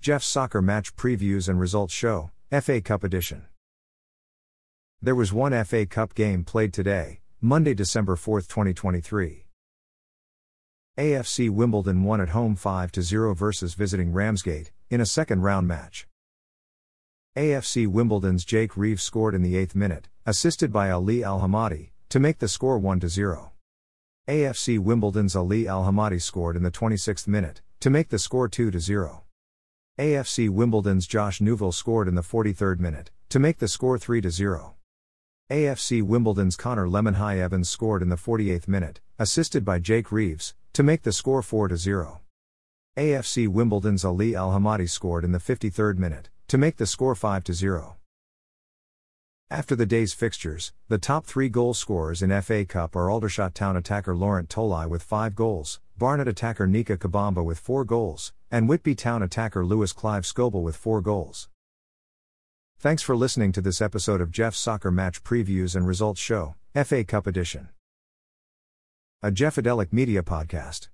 Jeff's Soccer Match Previews and Results Show, FA Cup Edition. There was one FA Cup game played today, Monday, December 4, 2023. AFC Wimbledon won at home 5 0 versus visiting Ramsgate, in a second round match. AFC Wimbledon's Jake Reeves scored in the 8th minute, assisted by Ali Al Hamadi, to make the score 1 0. AFC Wimbledon's Ali Al Hamadi scored in the 26th minute, to make the score 2 0. AFC Wimbledon's Josh Neufville scored in the 43rd minute, to make the score 3 0. AFC Wimbledon's Connor Lemonheigh Evans scored in the 48th minute, assisted by Jake Reeves, to make the score 4 0. AFC Wimbledon's Ali Al Hamadi scored in the 53rd minute, to make the score 5 0. After the day's fixtures, the top three goal scorers in FA Cup are Aldershot Town attacker Lorent Tolaj with five goals, Barnet attacker Nicke Kabamba with four goals, and Whitby Town attacker Lewis Clive Scoble with four goals. Thanks for listening to this episode of Jeff's Soccer Match Previews and Results Show, FA Cup Edition. A Jeffadelic Media Podcast.